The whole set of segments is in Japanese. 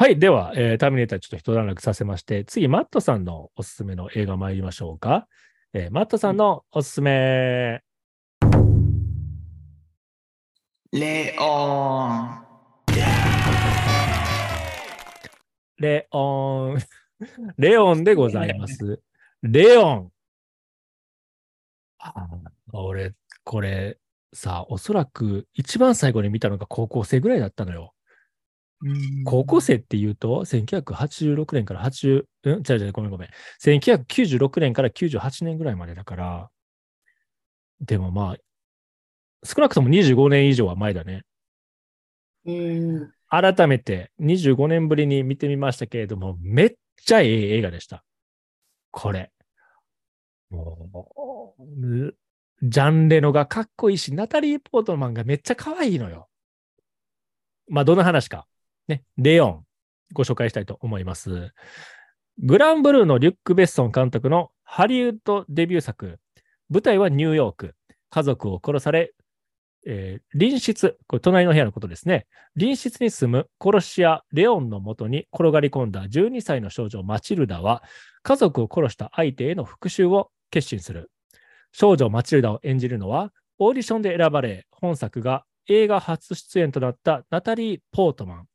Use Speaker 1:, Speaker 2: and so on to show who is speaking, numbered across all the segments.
Speaker 1: はい。では、えーターミネーターちょっと一段落させまして、次、マットさんのおすすめの映画参りましょうか。えーマットさんのおすすめ。
Speaker 2: レオン。
Speaker 1: レオン。レオンでございます。レオン。あ俺、これ、さ、おそらく一番最後に見たのが高校生ぐらいだったのよ。高校生って言うと、1986年から80、うん？違う違う、ごめんごめん。1996年から98年ぐらいまでだから、でもまあ、少なくとも25年以上は前だね。
Speaker 3: うん。
Speaker 1: 改めて25年ぶりに見てみましたけれども、めっちゃええ映画でした。これ。もう、ジャンレノがかっこいいし、ナタリー・ポートマンがめっちゃ可愛いのよ。まあ、どの話か。ね、レオン、ご紹介したいと思います。グランブルーのリュック・ベッソン監督のハリウッドデビュー作。舞台はニューヨーク。家族を殺され、えー隣室、これ隣の部屋のことですね。隣室に住む殺し屋レオンのもとに転がり込んだ12歳の少女マチルダは家族を殺した相手への復讐を決心する。少女マチルダを演じるのはオーディションで選ばれ本作が映画初出演となったナタリー・ポートマン。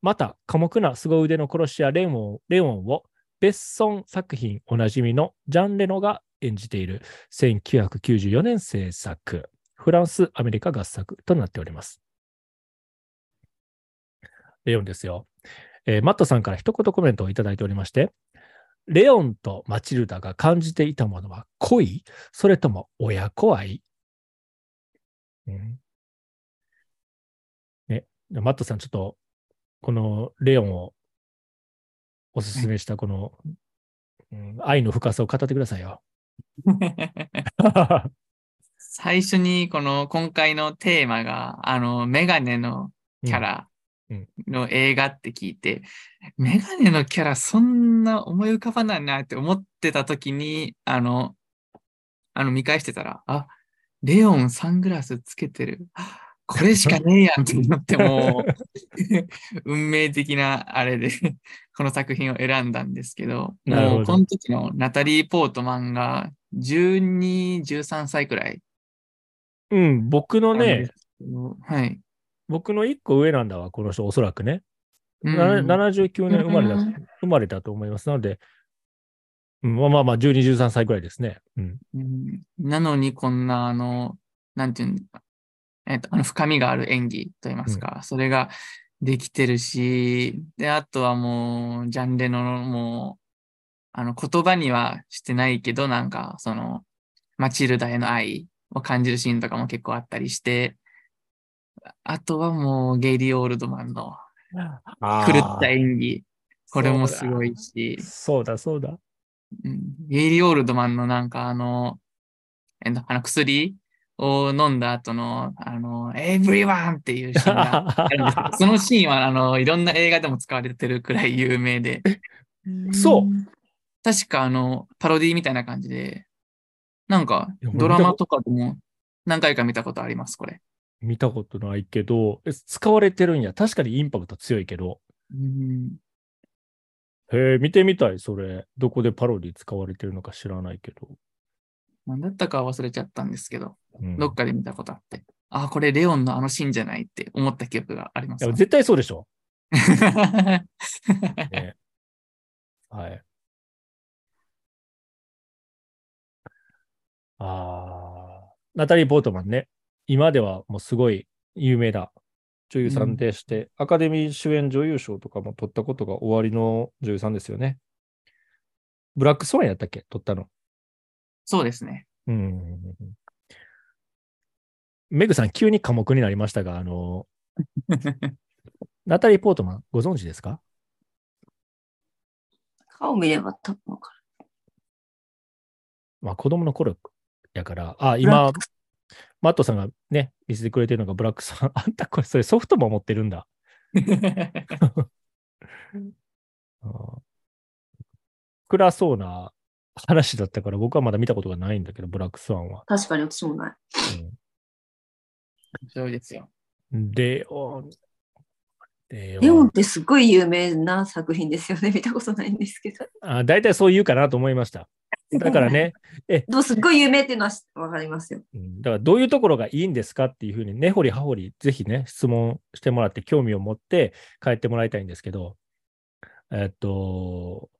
Speaker 1: また、寡黙な凄腕の殺し屋レオンレオンをベッソン作品おなじみのジャン・レノが演じている1994年制作。フランス、アメリカ合作となっております。レオンですよ。えーマットさんから一言コメントをいただいておりまして、レオンとマチルダが感じていたものは恋？それとも親子愛、うんね、マットさん、ちょっと、このレオンをおすすめしたこの、うん愛の深さを語ってくださいよ。
Speaker 2: 最初にこの今回のテーマが、あの、メガネのキャラ
Speaker 1: うん
Speaker 2: の映画って聞いて、メガネのキャラそんな思い浮かばないなって思ってた時に、あの、あの見返してたら、あ、レオンサングラスつけてる。あこれしかねえやんって思ってもう、運命的なあれでこの作品を選んだんですけど、もうこの時のナタリー・ポートマンが12、13歳くらい。
Speaker 1: うん、僕のね、
Speaker 2: はい。
Speaker 1: 僕の一個上なんだわ、この人、おそらくね。
Speaker 2: うん
Speaker 1: な79年生まれだ、
Speaker 3: うん
Speaker 1: 生まれたと思います。なので、うんまあまあまあ、12、13歳ぐらいですね。うん。
Speaker 2: うんなのにこんなあの、なんていうんだえっと、あの深みがある演技といいますか、それができてるし、で、あとはもう、ジャンレノのもう、あの言葉にはしてないけど、なんかその、マチルダへの愛を感じるシーンとかも結構あったりして、あとはもうゲイリー・オールドマンの狂った演技、これもすごいし、
Speaker 1: そうだ、そうだ。
Speaker 2: うん。ゲイリー・オールドマンのなんかあの、えっと、あの薬を飲んだ後の、あの、everyone っていうシーンがあるんですけど、そのシーンはあの、いろんな映画でも使われてるくらい有名で、
Speaker 1: そう
Speaker 2: 確かあの、パロディみたいな感じで、なんかドラマとかでも何回か見たことあります、これ。
Speaker 1: 見たことないけど、え使われてるんや。確かにインパクト強いけど。
Speaker 2: うん
Speaker 1: へえ、見てみたい、それ。どこでパロディ使われてるのか知らないけど。
Speaker 2: 何だったか忘れちゃったんですけど、
Speaker 1: うん、
Speaker 2: どっかで見たことあって、あ、これレオンのあのシーンじゃないって思った記憶があります
Speaker 1: いや。絶対そうでしょ。
Speaker 2: は
Speaker 1: ね、はい。ああ、ナタリー・ポートマンね。今ではもうすごい有名な女優さんでして、アカデミー主演女優賞とかも取ったことが終わりの女優さんですよね。ブラックスワンやったっけ？取ったの。
Speaker 2: そうですね。
Speaker 1: うん。メグさん、急に寡黙になりましたが、あの、ナタリー・ポートマン、ご存知ですか？
Speaker 3: 顔見れば多分わか
Speaker 1: まあ、子供の頃やから、あ、今
Speaker 3: ッ、
Speaker 1: マットさんがね、見せてくれてるのがブラックさん。あんたこれ、それソフトも持ってるんだ。暗そうな話だったから、僕はまだ見たことがないんだけど、ブラックスワンは。
Speaker 3: 確かに私もない。
Speaker 2: 面白いですよ。
Speaker 1: うんで、おレ
Speaker 3: レオンってすごい有名な作品ですよね。見たことないんですけど。
Speaker 1: あ大体そう言うかなと思いました。だから。ね、
Speaker 3: でもすっごい有名っていうのはわかりますよ。
Speaker 1: うんだからどういうところがいいんですかっていうふうに根掘り葉掘りぜひね、質問してもらって興味を持って帰ってもらいたいんですけど、えっと、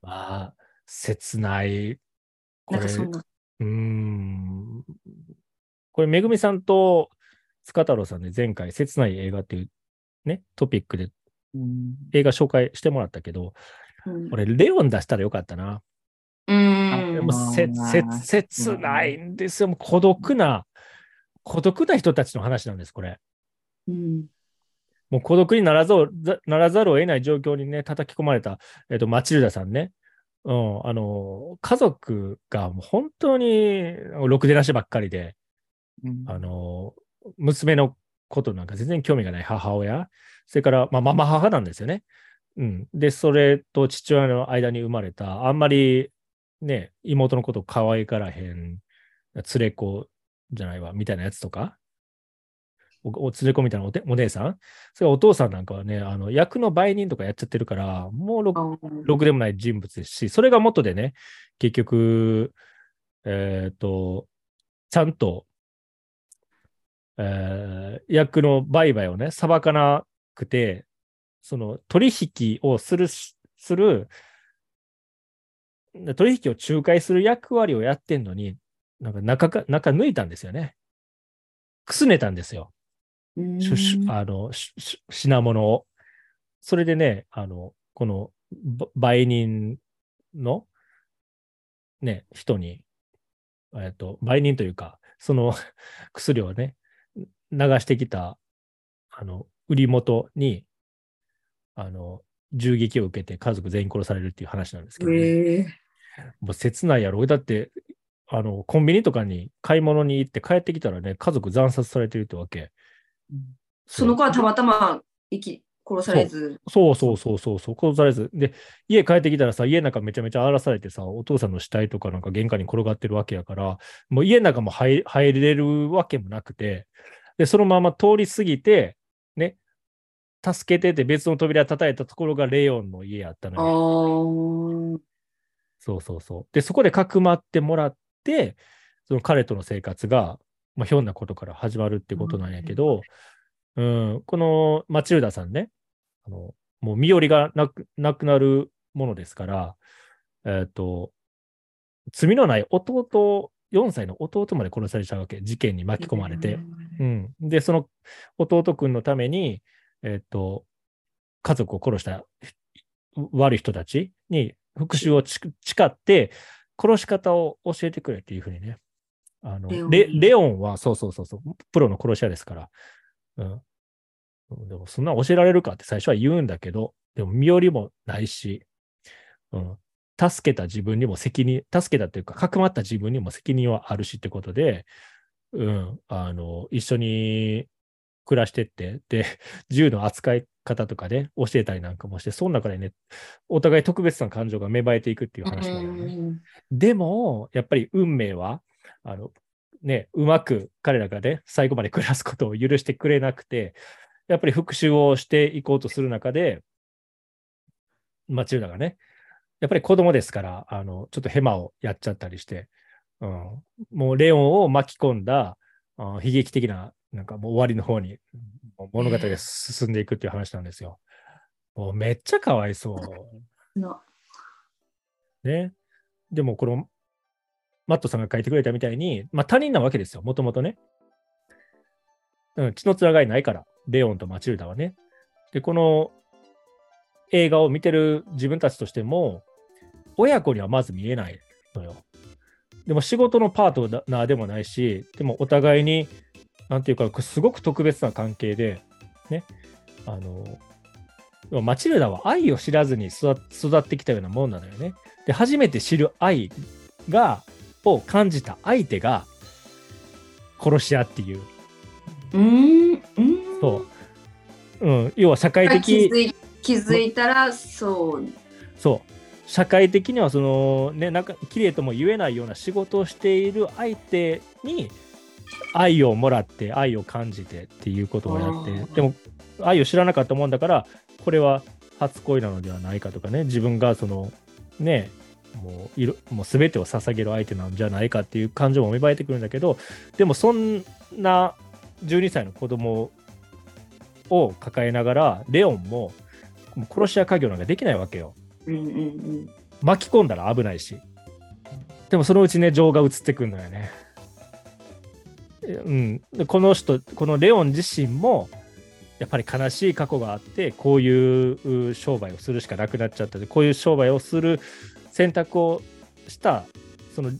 Speaker 1: まあ、切ない。これ、
Speaker 3: なんかそんな。
Speaker 1: うーん。これ、めぐみさんと塚太郎さんで前回、切ない映画っていうね、トピックで
Speaker 3: うん
Speaker 1: 映画紹介してもらったけど、
Speaker 3: うん
Speaker 1: 俺、レオン出したらよかったな。
Speaker 3: うーん。
Speaker 1: でもせ
Speaker 2: まあ
Speaker 1: せ切ないんですよ。もう孤独な、孤独な人たちの話なんです、これ。
Speaker 3: うん
Speaker 1: もう孤独にならざるざならざるを得ない状況にね、叩き込まれた、えっと、マチルダさんね。うん、あの、家族がもう本当にろくでなしばっかりで、
Speaker 2: うん
Speaker 1: あの、娘のことなんか全然興味がない母親、それから、まあ、ママ母なんですよね。うん。で、それと父親の間に生まれた、あんまりね、妹のこと可愛がらへん、連れ子じゃないわ、みたいなやつとか、おお連れ子みたいなおてお姉さん、それお父さんなんかはね、あの役の売人とかやっちゃってるから、もうろく
Speaker 3: あ
Speaker 1: ろくでもない人物ですし、それが元でね、結局、えっ、と、ちゃんと、えー役の売買をね、裁かなくて、その取引をするし、する、取引を仲介する役割をやってんのに、なんか中か、中抜いたんですよね。くすねたんですよ。あのしし品物を。それでね、あの、このば売人の、ね、人に、えっと、売人というか、その 薬をね、流してきた、あの、売り元に、あの、銃撃を受けて家族全員殺されるっていう話なんですけど、ね、もう切ないやろ。だって、あの、コンビニとかに買い物に行って帰ってきたらね、家族惨殺されてるってわけ。
Speaker 3: その子はたまたま生き殺されず。
Speaker 1: そうそうそうそうそう、殺されず。で、家帰ってきたらさ、家の中めちゃめちゃ荒らされてさ、お父さんの死体とかなんか玄関に転がってるわけやから、もう家の中も入入れるわけもなくて、で、そのまま通り過ぎて、ね、助けてて別の扉叩いたところがレオンの家やった
Speaker 3: あ
Speaker 1: のよ。
Speaker 3: ー
Speaker 1: そうそうそう。で、そこでかくまってもらって、その彼との生活が、まあ、ひょんなことから始まるってことなんやけど、うん、このマチルダさんね、あのもう身寄りがなくなくなるものですから、えっ、と、罪のない弟、4歳の弟まで殺されちゃうわけ、事件に巻き込まれて。うん、で、その弟くんのために、えっ、と、家族を殺した悪い人たちに復讐をち誓って、殺し方を教えてくれっていうふうにね。あの
Speaker 3: レオン
Speaker 1: レレオンは、そうそうそうそう、プロの殺し屋ですから。うん。でも、そんなの教えられるかって最初は言うんだけど、でも身寄りもないし、うん。助けた自分にも責任、助けたというか、かくまった自分にも責任はあるしってことで、うん、あの、一緒に暮らしてって、で、銃の扱い方とかね、教えたりなんかもして、その中でね、お互い特別な感情が芽生えていくっていう話だよね。
Speaker 3: うん
Speaker 1: でも、やっぱり運命は、あの、ね、うまく彼らがね、最後まで暮らすことを許してくれなくて、やっぱり復讐をしていこうとする中で、マチルダがね、やっぱり子供ですから、あの、ちょっとヘマをやっちゃったりして、うん、もうレオンを巻き込んだ、あ悲劇的な、なんかもう終わりの方に物語が進んでいくっていう話なんですよ。もうめっちゃかわいそう。
Speaker 3: な
Speaker 1: ね。でも、この、マットさんが書いてくれたみたいに、まあ他人なわけですよ、もともとね。うん、血のつながりないから、レオンとマチルダはね。で、この映画を見てる自分たちとしても、親子にはまず見えないのよ。でも仕事のパートナーでもないし、でもお互いに、なんていうか、すごく特別な関係で、ね、あの、マチルダは愛を知らずに育ってきたようなもんなのよね。で、初めて知る愛が、を感じた相手が、殺し屋っていう。
Speaker 3: うん。うん。
Speaker 1: そう。うん。要は社会的、
Speaker 3: 気づい気づいたら、そう。
Speaker 1: そう。社会的には、その、ね、なんか、綺麗とも言えないような仕事をしている相手に、愛をもらって愛を感じてっていうことをやってでも愛を知らなかったもんだからこれは初恋なのではないかとかね自分がそのねもういろもう全てを捧げる相手なんじゃないかっていう感情も芽生えてくるんだけどでもそんな12歳の子供を抱えながらレオンも殺し屋家業なんかできないわけよ。
Speaker 3: うんうんうん。
Speaker 1: 巻き込んだら危ないし。でもそのうちね、情が移ってくるのよね。えうん、でこの人、このレオン自身も、やっぱり悲しい過去があって、こういう商売をするしかなくなっちゃったで、こういう商売をする選択をした、その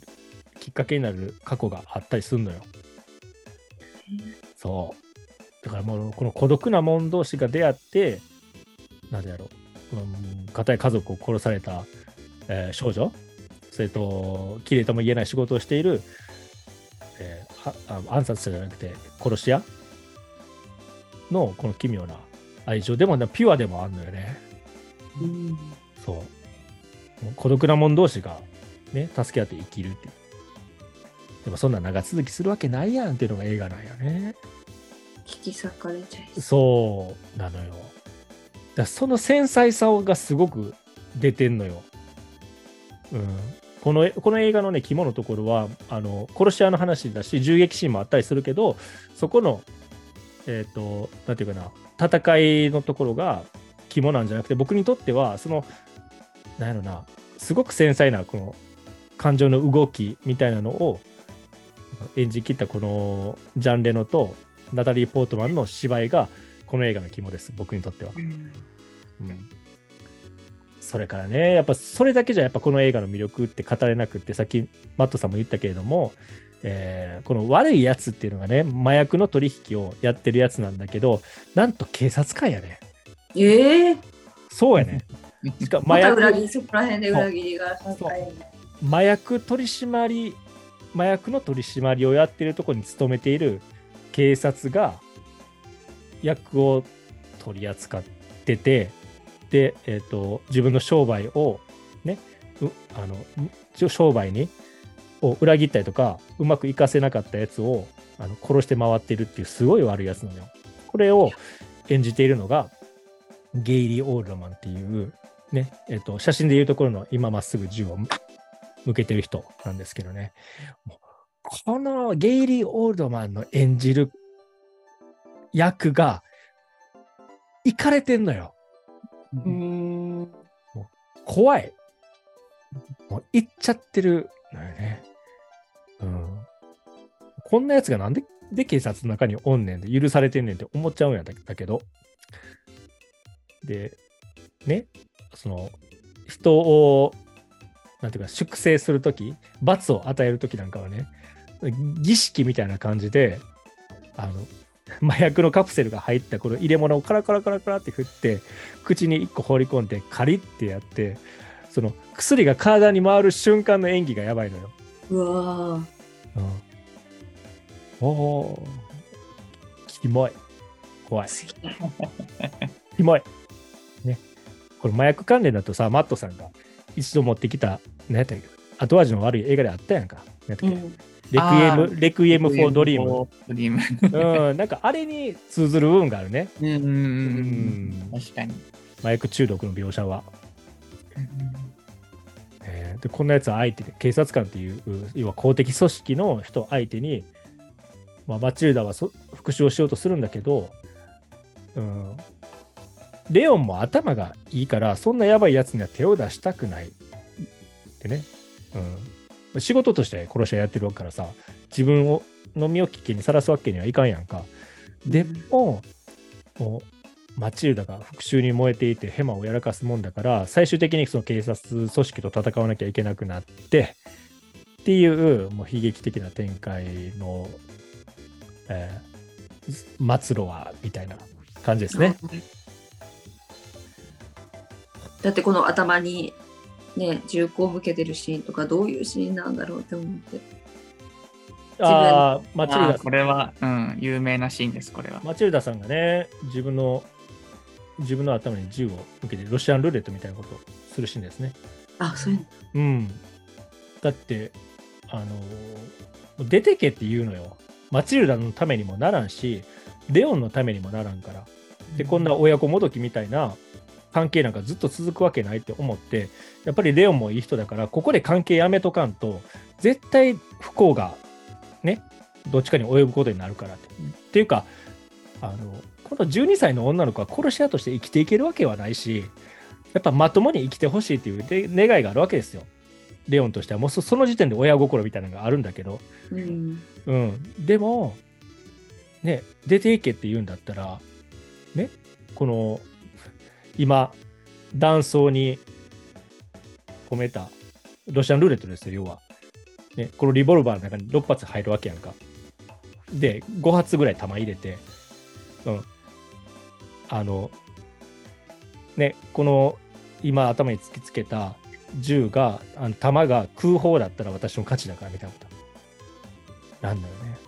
Speaker 1: きっかけになる過去があったりするのよ。そう。だからもう、この孤独な者同士が出会って、なんでやろう、この固い家族を殺された、えー少女、それと、綺麗とも言えない仕事をしている、えー暗殺者じゃなくて、殺し屋のこの奇妙な愛情でもな、ピュアでもあるのよね。
Speaker 3: うん
Speaker 1: そう。孤独な者同士が、ね、助け合って生きるっていう。でもそんな長続きするわけないやんっていうのが映画なんよね。
Speaker 3: 引き裂かれちゃいそう。
Speaker 1: なのよ。だその繊細さがすごく出てんのよ。うん。このこの映画のね、肝のところは、あの殺し屋の話だし、銃撃シーンもあったりするけど、そこの、えっ、と、なんていうかな、戦いのところが肝なんじゃなくて、僕にとっては、その、なんやろな、すごく繊細な、この感情の動きみたいなのを演じきったこのジャン・レノとナタリー・ポートマンの芝居がこの映画の肝です、僕にとっては。
Speaker 2: うん
Speaker 1: うんそれからね、やっぱそれだけじゃやっぱこの映画の魅力って語れなくって、さっきマットさんも言ったけれども、えーこの悪いやつっていうのがね、麻薬の取引をやってるやつなんだけど、なんと警察官やね。
Speaker 3: ええ
Speaker 1: そうやね。しかも
Speaker 3: ま
Speaker 1: 麻薬
Speaker 3: た裏切り、そこら辺で裏切りが
Speaker 1: 麻薬取締り、麻薬の取り締まりをやってるところに勤めている警察が薬を取り扱ってて、で、えっ、と、自分の商売をね、うあの、ん商売に、を裏切ったりとか、うまくいかせなかったやつをあの殺して回ってるっていうすごい悪いやつなのよ。これを演じているのが、ゲイリー・オールドマンっていう、ね、えっ、と、写真でいうところの今まっすぐ銃を向けてる人なんですけどね。このゲイリー・オールドマンの演じる役が、いかれてんのよ。
Speaker 3: うん。
Speaker 1: 怖い。もう、いっちゃってるのよね。うん。こんなやつがなんで、で警察の中におんねんで許されてんねんって思っちゃうんやだだけど。で、ね、その、人を、なんていうか、粛清するとき、罰を与えるときなんかはね、儀式みたいな感じで、あの、麻薬のカプセルが入ったこの入れ物をカラカラカラカラって振って、口に1個放り込んで、カリってやって、その薬が体に回る瞬間の演技がやばいのよ。
Speaker 3: うわー
Speaker 1: うん、おおー、キモい。怖い。キモい。ね。これ麻薬関連だとさ、マットさんが一度持ってきた、何やったっけ後味の悪い映画であったやんか。何やったっけ
Speaker 3: うん。
Speaker 1: レクイエ
Speaker 2: あ
Speaker 1: ム、レクイエム・フォー・ドリーム。
Speaker 2: ドリーム。
Speaker 1: うん、なんかあれに通ずる部分があるね。
Speaker 2: うんうん。確かに。
Speaker 1: 麻薬中毒の描写は。えーでこんなやつは相手で警察官っていう要は公的組織の人相手に、まあ、マチルダは復讐をしようとするんだけど、うん、レオンも頭がいいからそんなやばいやつには手を出したくないってね、うん、仕事として殺し屋やってるわけからさ自分をの身を危険にさらすわけにはいかんやんか。でももうマチルダが復讐に燃えていてヘマをやらかすもんだから最終的にその警察組織と戦わなきゃいけなくなってっていうもう悲劇的な展開の、えー末路はみたいな感じですね。
Speaker 3: だってこの頭にね銃口を向けてるシーンとかどういうシーンなんだろうって思って
Speaker 1: ああマチルダ
Speaker 2: これは、うん、有名なシーンです、これは。
Speaker 1: マチルダさんがね自分の自分の頭に銃を向けてロシアンルーレットみたいなことをするシーンですね。
Speaker 3: あそういうの
Speaker 1: うん。だって、あのー出てけって言うのよ。マチルダのためにもならんし、レオンのためにもならんから。で、こんな親子もどきみたいな関係なんかずっと続くわけないって思って、やっぱりレオンもいい人だから、ここで関係やめとかんと、絶対不幸がね、どっちかに及ぶことになるからって。っていうか、あの、この12歳の女の子は殺し屋として生きていけるわけはないし、やっぱまともに生きてほしいっていうで願いがあるわけですよ。レオンとしては、もうそその時点で親心みたいなのがあるんだけど、
Speaker 3: うん。
Speaker 1: うん。でも、ね、出ていけって言うんだったら、ね、この、今、断層に込めた、ロシアンルーレットですよ、要は。ね、このリボルバーの中に6発入るわけやんか。で、5発ぐらい弾入れて、うん。あの、ね、この、今頭に突きつけた銃が、あの弾が空砲だったら私の勝ちだからみたいなこと。なんだよね。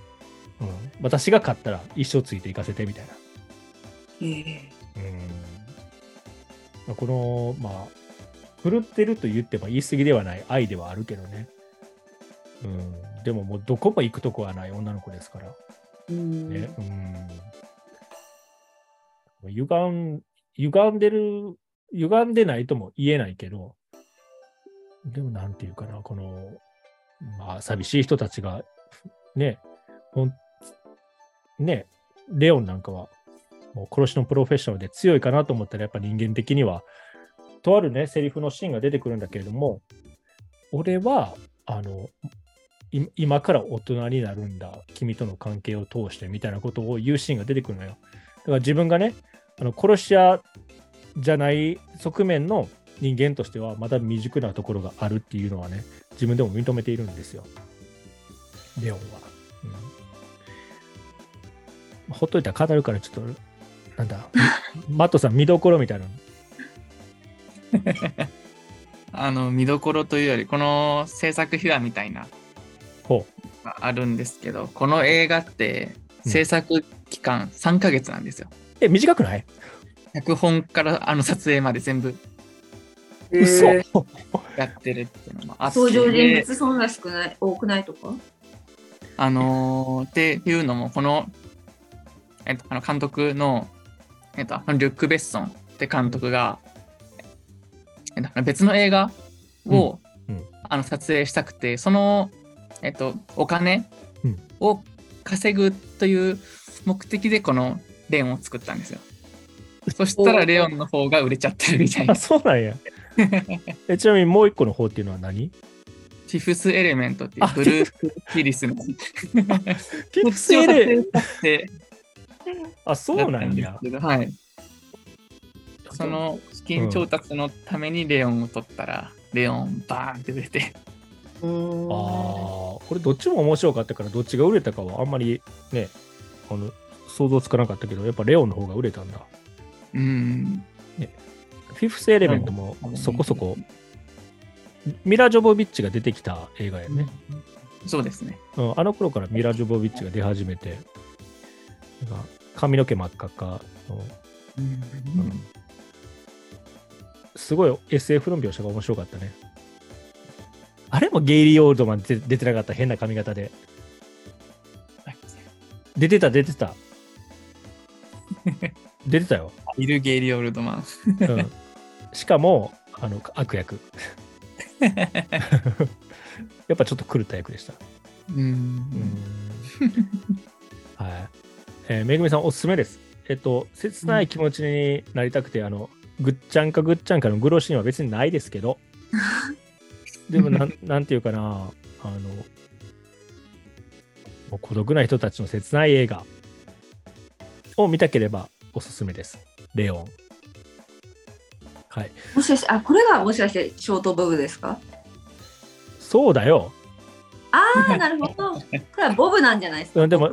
Speaker 1: うん。私が勝ったら一生ついていかせてみたいな。
Speaker 3: ええ
Speaker 1: うん。この、まあ、狂ってると言っても言い過ぎではない愛ではあるけどね。うん。でももうどこも行くとこはない女の子ですから。
Speaker 3: うん。
Speaker 1: ね。うん。歪ん、歪んでる、歪んでないとも言えないけど、でもなんていうかな、この、まあ、寂しい人たちが、ね、ほん、ね、レオンなんかは、もう殺しのプロフェッショナルで強いかなと思ったら、やっぱ人間的には、とあるね、セリフのシーンが出てくるんだけれども、俺は、あの、今から大人になるんだ、君との関係を通してみたいなことを言うシーンが出てくるのよ。だから自分がね、あの殺し屋じゃない側面の人間としては、まだ未熟なところがあるっていうのはね、自分でも認めているんですよ。レオンは。うん、ほっといたら語るから、ちょっと、なんだ、マットさん見どころみたいなの。
Speaker 2: あの、見どころというより、この制作秘話みたいな、
Speaker 1: ほ
Speaker 2: があるんですけど、この映画って
Speaker 1: うん
Speaker 2: 制作期間3ヶ月なんですよ。
Speaker 1: え、短くない？
Speaker 2: 脚本からあの撮影まで全部
Speaker 1: 嘘、
Speaker 3: え
Speaker 2: やってるっていうのもあって。
Speaker 3: 登場人物そんな少ない、多くないとか？
Speaker 2: あのーっていうのも、この、えっと、あの監督の、えっと、あのリュック・ベッソンって監督が、えっと、別の映画を、
Speaker 1: うんうん
Speaker 2: あの撮影したくて、その、えっと、お金
Speaker 1: うん
Speaker 2: を稼ぐという目的で、このレオンを作ったんですよ。そしたらレオンの方が売れちゃってるみたいな
Speaker 1: あ、。そうなんや。えちなみにもう一個の方っていうのは何？
Speaker 2: フィフス・エレメントっていう
Speaker 1: あ
Speaker 2: ブルース・ウィリスの。
Speaker 1: フィフスエレ
Speaker 2: で
Speaker 1: あ、そうなんや。
Speaker 2: はい。その資金調達のためにレオンを取ったら、レオンバーンって売れて、
Speaker 1: ああ、これどっちも面白かったから、どっちが売れたかはあんまりね、あの想像つかなかったけど、やっぱレオンの方が売れたんだ。
Speaker 2: うん。
Speaker 1: フィフスエレメントもそこそこ、ミラ・ジョボビッチが出てきた映画やね。
Speaker 2: そうですね。
Speaker 1: うん、あの頃からミラ・ジョボビッチが出始めて、なんか髪の毛真っ赤っかの、うんすごい SF の描写が面白かったね。あれもゲイリー・オールドマン出出てなかった変な髪型で。出てた、出てた。出てたよ。
Speaker 2: イル・ゲイリー・オールドマン。
Speaker 1: うん、しかも、あの、悪役。やっぱちょっと狂った役でした。
Speaker 2: うん
Speaker 1: うん。はい。えーめぐみさんおすすめです。えっと、切ない気持ちになりたくて、あの、ぐっちゃんかぐっちゃんかのグロシーンは別にないですけど、でもなん、なんていうかな、あの、もう孤独な人たちの切ない映画を見たければおすすめです。レオン。はい。
Speaker 3: もしかして、あ、これがもしかしてショートボブですか？
Speaker 1: そうだよ。
Speaker 3: ああ、なるほど。これはボブなんじゃないですか？
Speaker 1: うん、でも、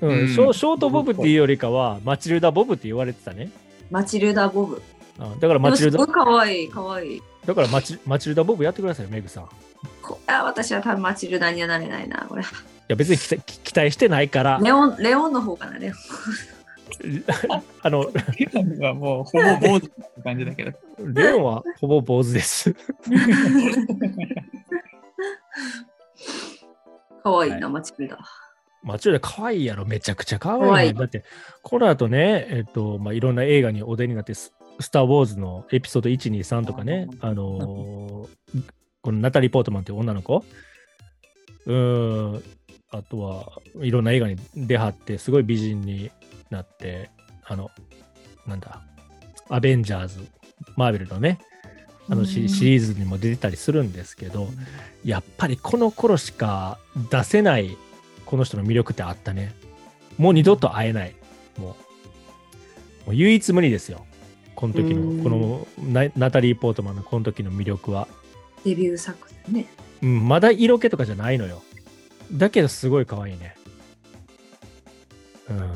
Speaker 1: うん
Speaker 2: うん
Speaker 1: ショショートボブっていうよりかは、マチルダ・ボブって言われてたね。
Speaker 3: マチルダ・ボブ。
Speaker 1: あだからマチルダ
Speaker 3: かわいい、かわいい。
Speaker 1: だからマチマチルダ・ボブやってください、メグさん。い
Speaker 3: これは私は多分マチルダにはなれないな、これ。
Speaker 1: や、別に期待期待してないから、
Speaker 3: レオン、レオンの方かな、レオン。
Speaker 1: あの、
Speaker 2: レオンはもうほぼ坊主って感じだけど。
Speaker 1: レオンはほぼ坊主です。
Speaker 3: かわいいな、マチルダ。
Speaker 1: マチルダ可愛いやろ、めちゃくちゃ可愛い,、
Speaker 3: い
Speaker 1: だって、この後ね、えっと、まあ、いろんな映画にお出になってス、スター・ウォーズのエピソード1、2、3とかね、あのーこのナタリー・ポートマンっていう女の子、うーん、あとはいろんな映画に出はって、すごい美人になって、あの、なんだ、アベンジャーズ、マーベルのね、あのシリーズにも出てたりするんですけど、やっぱりこの頃しか出せないこの人の魅力ってあったね。もう二度と会えない。もう、もう唯一無二ですよ。この時
Speaker 3: うん
Speaker 1: の、このナナタリー・ポートマンのこの時の魅力は。
Speaker 3: デビュー作だね。
Speaker 1: うん、まだ色気とかじゃないのよ。だけどすごい可愛いね。うん。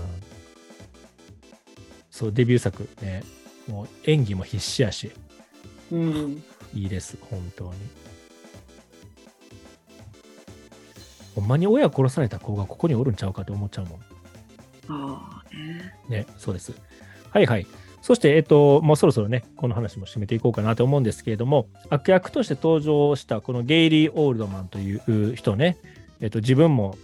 Speaker 1: そう、デビュー作ね。もう演技も必死やし、
Speaker 3: うん。
Speaker 1: いいです、本当に。ほんまに親殺された子がここにおるんちゃうかって思っちゃうもん。
Speaker 3: ああね。
Speaker 1: ね、そうです。はいはい。そして、えっと、もうそろそろね、この話も締めていこうかなと思うんですけれども、悪役として登場したこのゲイリー・オールドマンという人ね、えっと、自分も、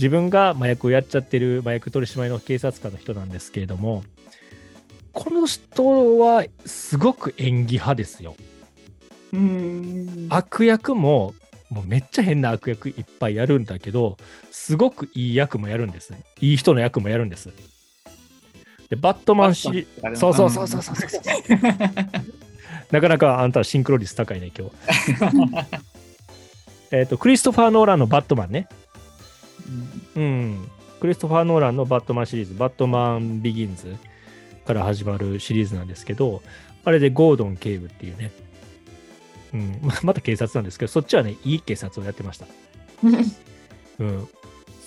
Speaker 1: 自分が麻薬をやっちゃってる麻薬取締りの警察官の人なんですけれども、この人はすごく演技派ですよ。
Speaker 3: うん。
Speaker 1: 悪役も、もうめっちゃ変な悪役いっぱいやるんだけど、すごくいい役もやるんです。いい人の役もやるんです。で、バットマンシリーズ、そうそうそうそうそうそう。なかなかあんたはシンクロ率高いね、今日。えっと、クリストファー・ノーランのバットマンね。うん。クリストファー・ノーランのバットマンシリーズ、バットマン・ビギンズから始まるシリーズなんですけど、あれでゴードン警部っていうね、うん、ままた警察なんですけど、そっちはね、いい警察をやってました。うん。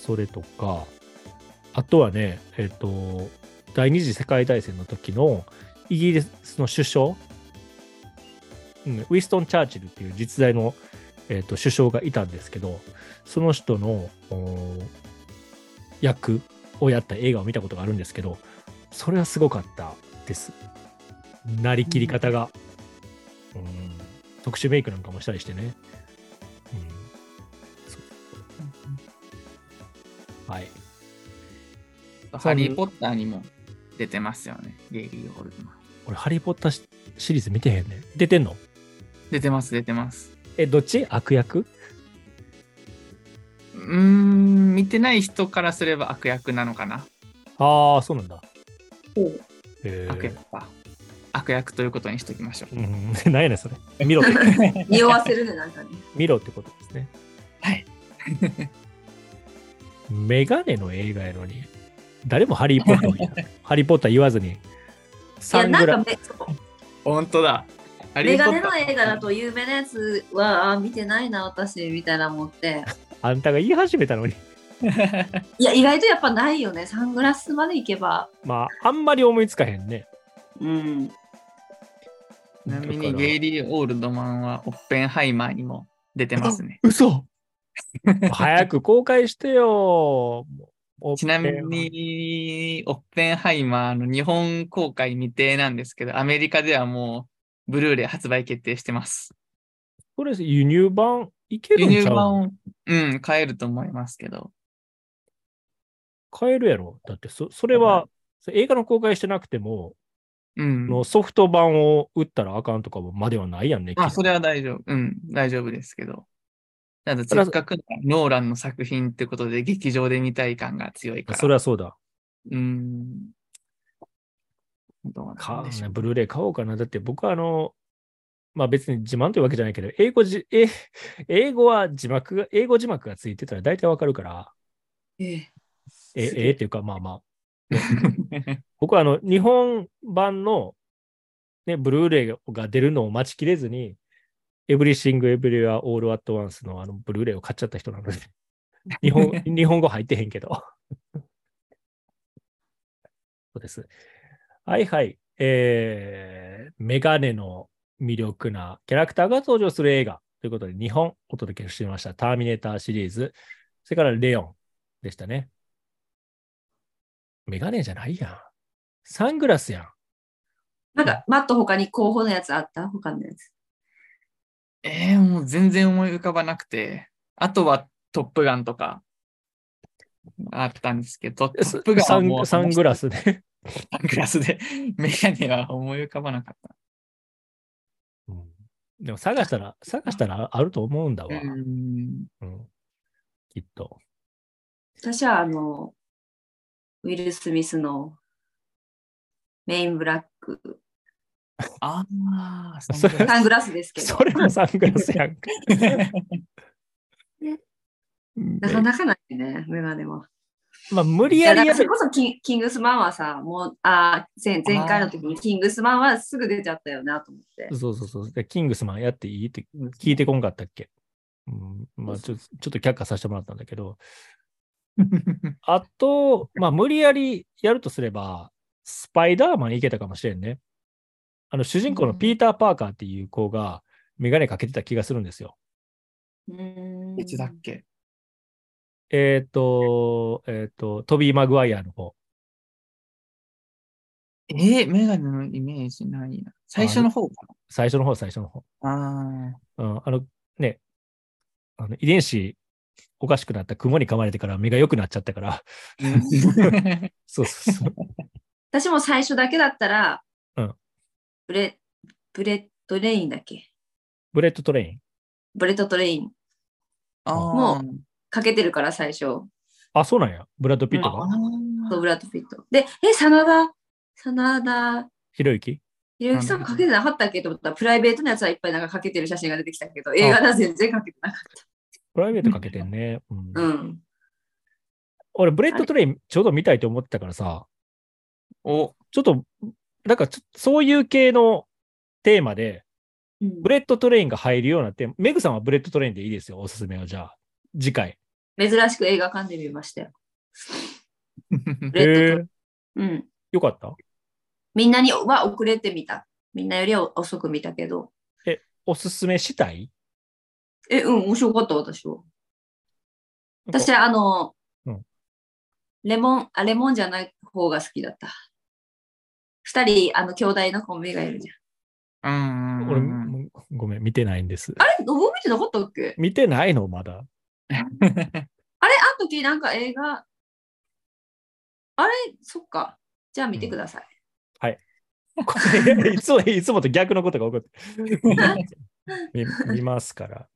Speaker 1: それとか、あとはね、えっ、と、第二次世界大戦の時のイギリスの首相、うん、ウィストン・チャーチルっていう実在の、えっと首相がいたんですけど、その人のお役をやった映画を見たことがあるんですけど、それはすごかったです。なりきり方が。うん、特殊メイクなんかもしたりしてね。うん、はい。
Speaker 2: ハリー・ポッターにも出てますよね、ゲイリー・ホールドマン。
Speaker 1: 俺、ハリー・ポッターシシリーズ見てへんねん。出てんの？
Speaker 2: 出てます、出てます。
Speaker 1: え、どっち？悪役？
Speaker 2: うーん、見てない人からすれば悪役なのかな。
Speaker 1: ああ、そうなんだ。
Speaker 2: 悪役か。悪役ということにしときましょう。
Speaker 1: うん、何やねん、それ。見ろって、
Speaker 3: 匂わせるね、なんかね。
Speaker 1: 見ろってことですね。
Speaker 2: はい。
Speaker 1: メガネの映画やのに、誰もハリー・ポッターを言うハリー・ポッター言わずに、
Speaker 3: いや、
Speaker 1: サングラ
Speaker 3: なんかめそう
Speaker 2: 本当だ。
Speaker 3: メガネの映画だと有名なやつはあ見てないな、私、みたいな思って。
Speaker 1: あんたが言い始めたのに、
Speaker 3: いや、意外とやっぱないよね。サングラスまで行けば。
Speaker 1: まあ、あんまり思いつかへんね。
Speaker 3: うん。
Speaker 2: ちなみにゲイリー・オールドマンはオッペンハイマーにも出てますね。
Speaker 1: 嘘早く公開してよ。
Speaker 2: ちなみ。に、オッペンハイマーの日本公開未定なんですけど、アメリカではもうブルーレイ発売決定してます。
Speaker 1: これ輸入版いける
Speaker 2: 輸
Speaker 1: んちゃう
Speaker 2: 入版を、うん、買えると思いますけど。
Speaker 1: 買えるやろ？だってそ、それは、それ映画の公開してなくても、
Speaker 2: うん。
Speaker 1: のソフト版を売ったらあかんとかまではないやんね。
Speaker 2: あ、それは大丈夫。うん、大丈夫ですけど。ただ、せっかくのノーランの作品ってことで劇場で見たい感が強いから。
Speaker 1: それはそうだ。
Speaker 2: うん。どうなん
Speaker 1: か
Speaker 2: でしょう
Speaker 1: ブルーレイ買おうかな。だって僕はあの、まあ別に自慢というわけじゃないけど、英語じ、え英語は字幕が、英語字幕がついてたら大体わかるから、
Speaker 3: ええ。
Speaker 1: え、
Speaker 3: え
Speaker 1: えっていうかまあまあ、僕はあの、日本版の、ね、ブルーレイが出るのを待ちきれずに、Everything Everywhere All at Once のあのブルーレイを買っちゃった人なので、日本日本語入ってへんけど。そうです。はいはい。えー、メガネの魅力なキャラクターが登場する映画ということで、2本お届けしてみました。ターミネーターシリーズ、それからレオンでしたね。メガネじゃないやん。サングラスやん。
Speaker 3: なんか、マット他に候補のやつあった？他のやつ。
Speaker 2: えー、もう全然思い浮かばなくて。あとはトップガンとか。あったんですけど、トップガ
Speaker 1: サ
Speaker 2: ン
Speaker 1: サングラスで？
Speaker 2: サ ングラスで、メガネは思い浮かばなかった。
Speaker 1: でも探したら、探したらあると思うんだわ。
Speaker 2: うん。
Speaker 1: うんきっと。
Speaker 3: 私はあの、ウィル・スミスのメインブラック、
Speaker 2: ああ、
Speaker 3: サングラスですけど
Speaker 1: そ、れもサングラスやんか。
Speaker 3: なかなかないね、メガネは。
Speaker 1: まあ、無理
Speaker 3: いや、
Speaker 1: やりやる
Speaker 3: だからそれこそキンキングスマンはさ、もう、あー前前回の時にキングスマンはすぐ出ちゃったよなと思って。
Speaker 1: そうそうそう。でキングスマンやっていいって聞いてこんかったっけ、うん、まあちょ、ちょっと却下させてもらったんだけど、あと、まあ、無理やりやるとすれば、スパイダーマンいけたかもしれんね。あの、主人公のピーター・パーカーっていう子が、メガネかけてた気がするんですよ。
Speaker 3: うーん
Speaker 2: いつだっけ？
Speaker 1: えっ、と、えっ、と、トビー・マグワイアの方。
Speaker 2: えー、メガネのイメージないな。最初の方か
Speaker 1: 最初の方、最初の方。
Speaker 2: な。あ
Speaker 1: うん、あの、ね、あの遺伝子おかしくなった蜘蛛に噛まれてから目が良くなっちゃったから、
Speaker 2: あ。
Speaker 1: そうそうそう。
Speaker 3: 私も最初だけだったら、
Speaker 1: うん
Speaker 3: ブレブレットトレインだっけ？
Speaker 1: ブレットトレイン。
Speaker 3: ブレットトレイン
Speaker 2: あ
Speaker 3: もかけてるから最初。
Speaker 1: あ、そうなんや。ブラッド・ピット
Speaker 2: あ
Speaker 1: が。
Speaker 3: そうブラッド・ピット。で、え、真田、真田、
Speaker 1: ひろゆき？
Speaker 3: ひろゆきさんかけてなかったっけ？と思ったら、プライベートのやつはいっぱいなんかかけてる写真が出てきたけど、映画では全然かけてなかっ
Speaker 1: プライベートかけてんね。うん
Speaker 3: た。うん。
Speaker 1: 俺、ブレットトレインちょうど見たいと思ってたからさ、
Speaker 2: お、
Speaker 1: ちょっと、なんかちょそういう系のテーマで、
Speaker 3: うん
Speaker 1: ブレットトレインが入るようなテーマ、メグさんはブレットトレインでいいですよ、おすすめは。じゃあ、次回。
Speaker 3: 珍しく映画館で見ましたよ。レうん。
Speaker 1: よかった？
Speaker 3: みんなには遅れてみた。みんなよりは遅く見たけど。
Speaker 1: おすすめしたい？
Speaker 3: え、うん、面白かった、私は。私はあの、
Speaker 1: うん
Speaker 3: レモン、あ、レモンじゃない方が好きだった。二人、あの、兄弟のコンビがいるじゃん。
Speaker 2: うんうん
Speaker 1: 俺、
Speaker 2: うん
Speaker 1: もう見見てないんです。
Speaker 3: あれ、どう見てなかったっけ？
Speaker 1: 見てないの？まだ。
Speaker 3: あれ、あの時なんか映画、あれ、そっか。じゃあ見てください。
Speaker 1: これいつも、いつもと逆のことが起こって。見見ますから。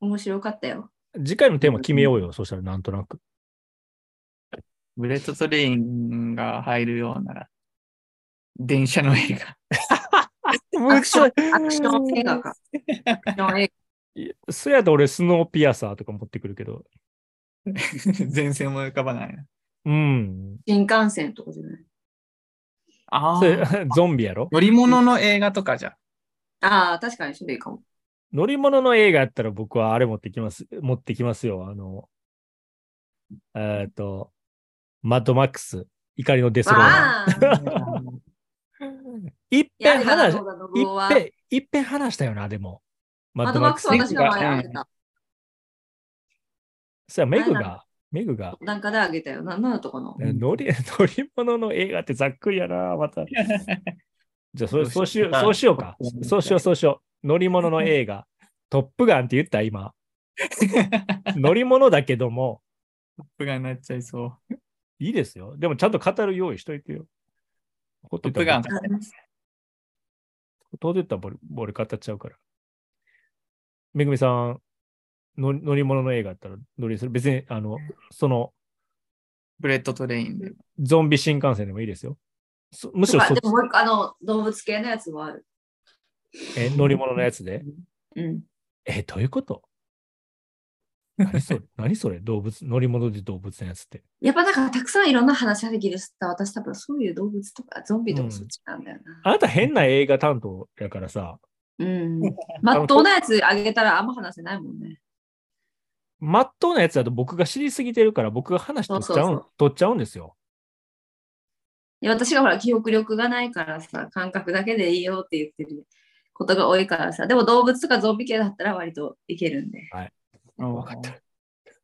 Speaker 3: 面白かったよ。
Speaker 1: 次回のテーマ決めようよ。そしたらなんとなく。
Speaker 2: ブレットトレインが入るようなら、電車の映画。
Speaker 3: アクション、アクション映画か。アクション映
Speaker 1: それやと俺、スノーピアサーとか持ってくるけど。
Speaker 2: 全然思い浮かばないな。
Speaker 1: うん。
Speaker 3: 画新幹線とかじゃない？
Speaker 2: あ
Speaker 1: それ
Speaker 2: あ。
Speaker 1: ゾンビやろ？
Speaker 2: 乗り物の映画とかじゃ。
Speaker 3: ああ、確かにそれいいかも。
Speaker 1: 乗り物の映画やったら僕はあれ持ってきます。持ってきますよ。あの、えっ、と、マッドマックス、怒りのデスロー。いっぺん話。いっぺん、いっぺん話したよな、でも。マ
Speaker 3: マドマックスは私の前あげた。
Speaker 1: そうや、メグが、メグが、
Speaker 3: なんかであげたよ。なんなんだったかな？
Speaker 2: うん
Speaker 1: 乗り、乗り物の映画ってざっくりやな、また。じゃあ、それ、そうしよう、
Speaker 2: あ
Speaker 1: そうしようか
Speaker 2: う。ん
Speaker 1: そうしよう、そうしよう。乗り物の映画。トップガンって言った、今。乗り物だけども、
Speaker 2: トップガンになっちゃいそう。
Speaker 1: いいですよ。でもちゃんと語る用意しといてよ。
Speaker 2: トップガン。
Speaker 1: 当然言ったらボレボレ語っちゃうから。めぐみさん、乗り乗り物の映画だったら乗りする？別に、あの、その、
Speaker 2: ブレットトレインで。
Speaker 1: ゾンビ新幹線でもいいですよ。そむし
Speaker 3: と
Speaker 1: ろそっち
Speaker 3: かでももう一個、あの、動物系のやつもある。
Speaker 1: え乗り物のやつで？
Speaker 3: うん。
Speaker 1: え、どういうこと？何それ？何それ？動物、乗り物で動物のやつって。
Speaker 3: やっぱなんかたくさんいろんな話ができるさ、私多分そういう動物とかゾンビとかそっちなんだよな。
Speaker 1: あなた変な映画担当やからさ、
Speaker 3: うん。まっとうなやつあげたらあんま話せないもんね。
Speaker 1: まっとうなやつだと僕が知りすぎてるから僕が話取っちゃう
Speaker 3: そう
Speaker 1: 取っちゃうんですよ。
Speaker 3: いや私がほら記憶力がないからさ、感覚だけでいいよって言ってることが多いからさ、でも動物とかゾンビ系だったら割といけるんで、
Speaker 1: わかった。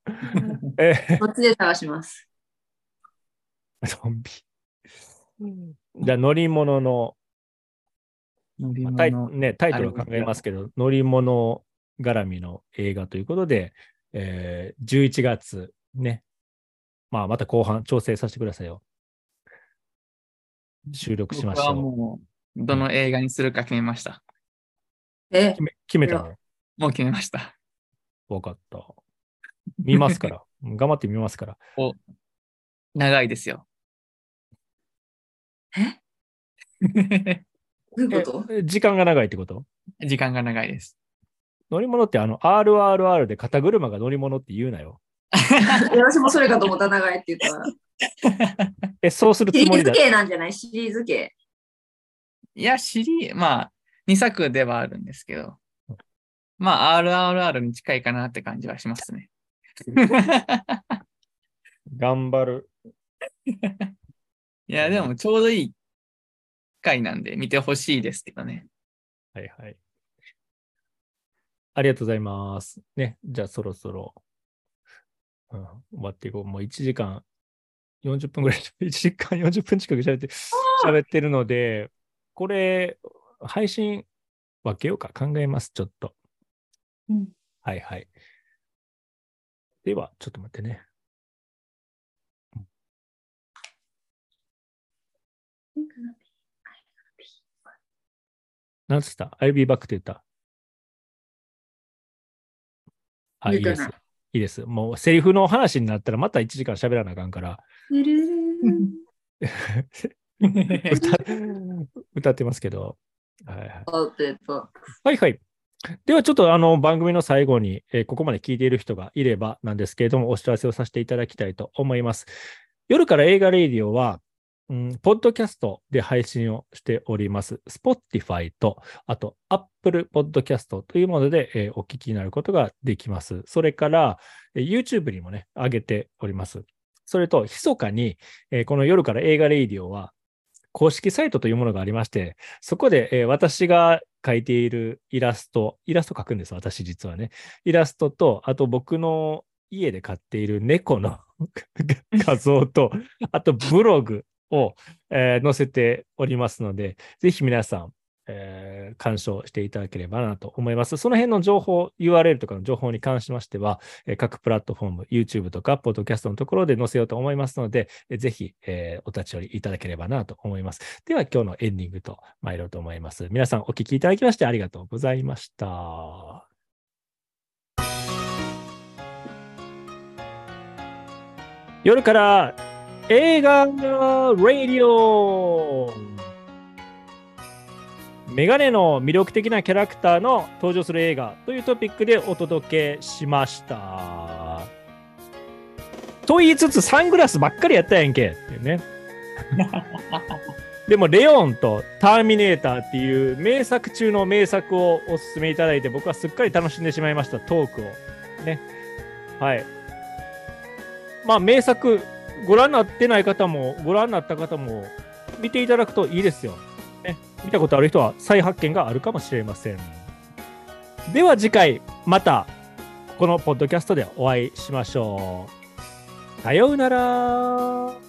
Speaker 1: え
Speaker 3: こっちで探します。
Speaker 1: ゾンビ。じゃあ乗り物の、まあタイ
Speaker 2: 物。
Speaker 1: ね、タイトルは考えますけど、乗り物絡みの映画ということで、えー11月ね、まあ、また後半調整させてくださいよ。収録しまし
Speaker 2: 僕は
Speaker 1: ょう。
Speaker 2: もう、どの映画にするか決めました。
Speaker 3: え？
Speaker 1: 決め決めたの？
Speaker 2: もう決めました。
Speaker 1: わかった。見ますから。頑張って見ますから。
Speaker 2: 長いですよ。
Speaker 3: え？どういうこと？
Speaker 1: え時間が長いってこと？
Speaker 2: 時間が長いです。
Speaker 1: 乗り物ってあの RRR で肩車が乗り物って言うなよ。
Speaker 3: 私もそれかと思った長いって言ったら。
Speaker 1: え、そうする
Speaker 3: シリーズ
Speaker 1: つもりだ。
Speaker 3: 系なんじゃない？シリーズ系。
Speaker 2: いや、シリー、まあ、2作ではあるんですけど、まあ、RRR に近いかなって感じはしますね。
Speaker 1: 頑張る。
Speaker 2: いや、でもちょうどいい回なんで見てほしいですけどね。
Speaker 1: はいはい。ありがとうございます。ね、じゃあそろそろ、うん、終わっていこう。もう1時間40分ぐらい、1時間40分近く喋って、喋ってるので、これ、配信分けようか考えます、ちょっと。
Speaker 3: うん。
Speaker 1: はいはい。では、ちょっと待ってね。なんつった ?I'll be back って言った？あ、いいです。いいです。もうセリフの話になったらまた1時間喋らなあかんから、歌歌ってますけど。はいはい。はいはい。ではちょっとあの番組の最後に、えーここまで聞いている人がいればなんですけれども、お知らせをさせていただきたいと思います。夜から映画レイディオは、うん、ポッドキャストで配信をしております。Spotify と、あと Apple Podcast というもので、えーお聞きになることができます。それから、えー YouTube にもね、上げております。それと、密かに、えーこの夜から映画レイディオは、公式サイトというものがありまして、そこで、え私が描いているイラスト、イラスト描くんです、私実はね。イラストと、あと僕の家で飼っている猫の 画像と、あとブログを、えー載せておりますので、ぜひ皆さん、えー鑑賞していただければなと思います。その辺の情報、URL とかの情報に関しましては、えー各プラットフォーム、YouTube とか、Podcast のところで載せようと思いますので、えーぜひ、えーお立ち寄りいただければなと思います。では、今日のエンディングと参ろうと思います。皆さん、お聞きいただきましてありがとうございました。夜から映画ラディオメガネの魅力的なキャラクターの登場する映画というトピックでお届けしました。と言いつつサングラスばっかりやったやんけっていうね。でも、レオンとターミネーターっていう名作中の名作をお勧めいただいて、僕はすっかり楽しんでしまいました、トークを。ね。はい。まあ、名作、ご覧になってない方も、ご覧になった方も、見ていただくといいですよ。ね。見たことある人は再発見があるかもしれません。では次回、また、このポッドキャストでお会いしましょう。さようなら。